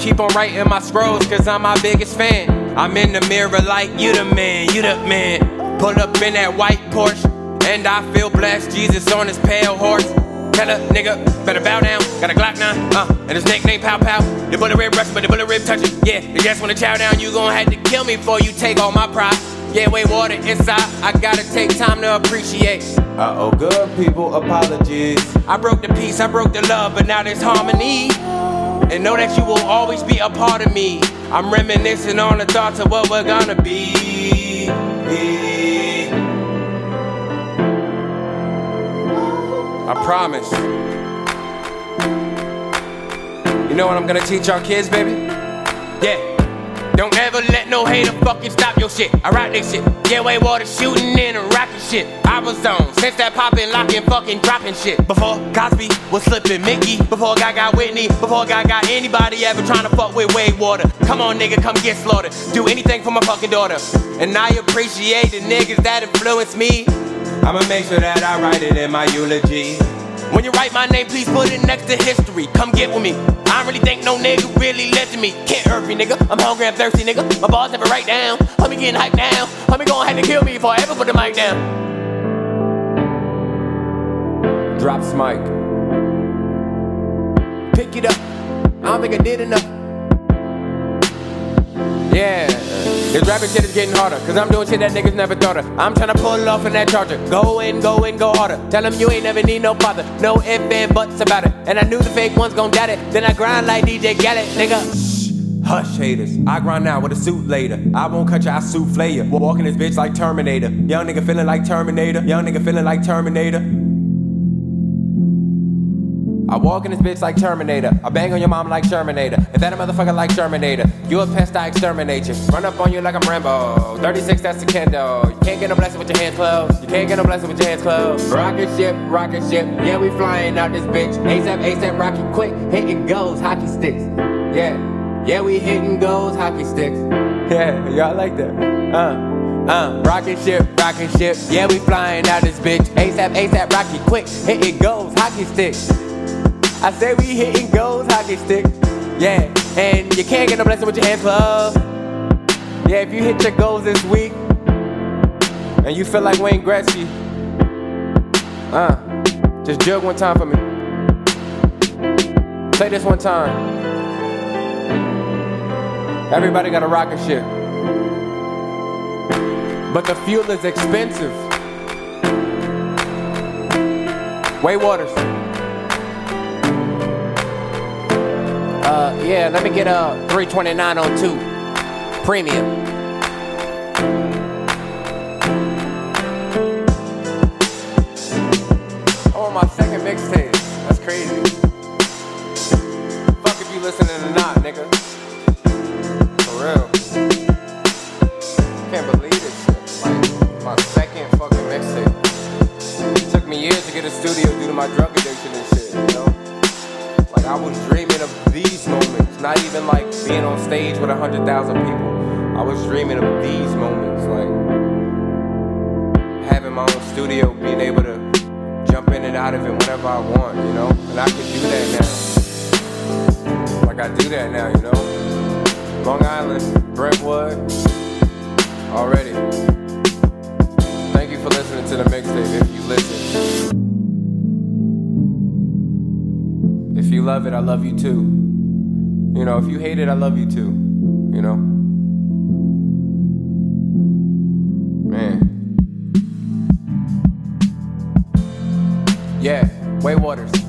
keep on writing my scrolls, cause I'm my biggest fan. I'm in the mirror like, you the man, you the man. Pull up in that white Porsche, and I feel blessed. Jesus on his pale horse. Tell a nigga, better bow down. Got a Glock 9, uh, and his nickname Pow Pow. The bullet rib rush, but the bullet rib touch it. Yeah, you just wanna chow down, you gon' have to kill me before you take all my pride. Yeah, way water inside, I gotta take time to appreciate. I owe good people apologies. I broke the peace, I broke the love, but now there's harmony. And know that you will always be a part of me. I'm reminiscing on the thoughts of what we're gonna be. I promise. You know what I'm gonna teach our kids, baby? Yeah. Don't ever let no hater fucking stop your shit. I rock this shit. Yeah, way water shooting in and rocking shit. I was on since that popping, locking, fucking dropping shit. Before Cosby was slipping Mickey. Before God got Whitney. Before God got anybody ever trying to fuck with way water. Come on, nigga, come get slaughtered. Do anything for my fucking daughter. And I appreciate the niggas that influence me. I'ma make sure that I write it in my eulogy. When you write my name, please put it next to history. Come get with me. I don't really think no nigga really led me. Can't hurt me, nigga. I'm hungry, I'm thirsty, nigga. My balls never right down. Homie getting hyped now. Homie gon' have to kill me before I ever put the mic down. Drops mic. Pick it up. I don't think I did enough. Yeah, this rapping shit is getting harder. Cause I'm doing shit that niggas never thought of. I'm tryna pull off in that charger. Go in, go in, go harder. Tell them you ain't never need no father. No ifs and buts about it. And I knew the fake ones gon' doubt it. Then I grind like DJ Khaled, nigga. Hush haters, I grind out with a suit later. I won't cut you, I souffle ya. Walking this bitch like Terminator. Young nigga feeling like Terminator. Young nigga feeling like Terminator. I walk in this bitch like Terminator. I bang on your mom like Terminator. If that a motherfucker like Terminator, you a pest, I exterminate you. Run up on you like I'm Rambo. 36, that's the kendo. You can't get no blessing with your hands closed. You can't get no blessing with your hands closed. Rocket ship, rocket ship. Yeah, we flying out this bitch. ASAP, ASAP, rocket quick. Hitting goals, hockey sticks. Yeah, yeah, we hitting goals, hockey sticks. Yeah, y'all like that. Uh. Uh, rocket ship, rocket ship, yeah, we flying out this bitch. ASAP, ASAP, rocket quick, hit it goes, hockey sticks. I say we hitting goals, hockey stick. Yeah, and you can't get no blessing with your hands closed. Yeah, if you hit your goals this week and you feel like Wayne Gretzky, uh, just jug one time for me. Say this one time. Everybody got a rocket ship. But the fuel is expensive. Way Waters. Uh, yeah, let me get a 329 on two. Premium. Oh, my second mixtape. That's crazy. Fuck if you listening or not, nigga. For real. Can't believe this shit. Like, my second fucking mixtape. Took me years to get a studio due to my drug addiction I was dreaming of these moments, not even like being on stage with a hundred thousand people. I was dreaming of these moments, like having my own studio, being able to jump in and out of it whenever I want, you know. And I can do that now. Like I do that now, you know. Long Island, Brentwood, already. Thank you for listening to the mixtape. Love it, I love you too. You know, if you hate it, I love you too. You know? Man. Yeah, Way Waters.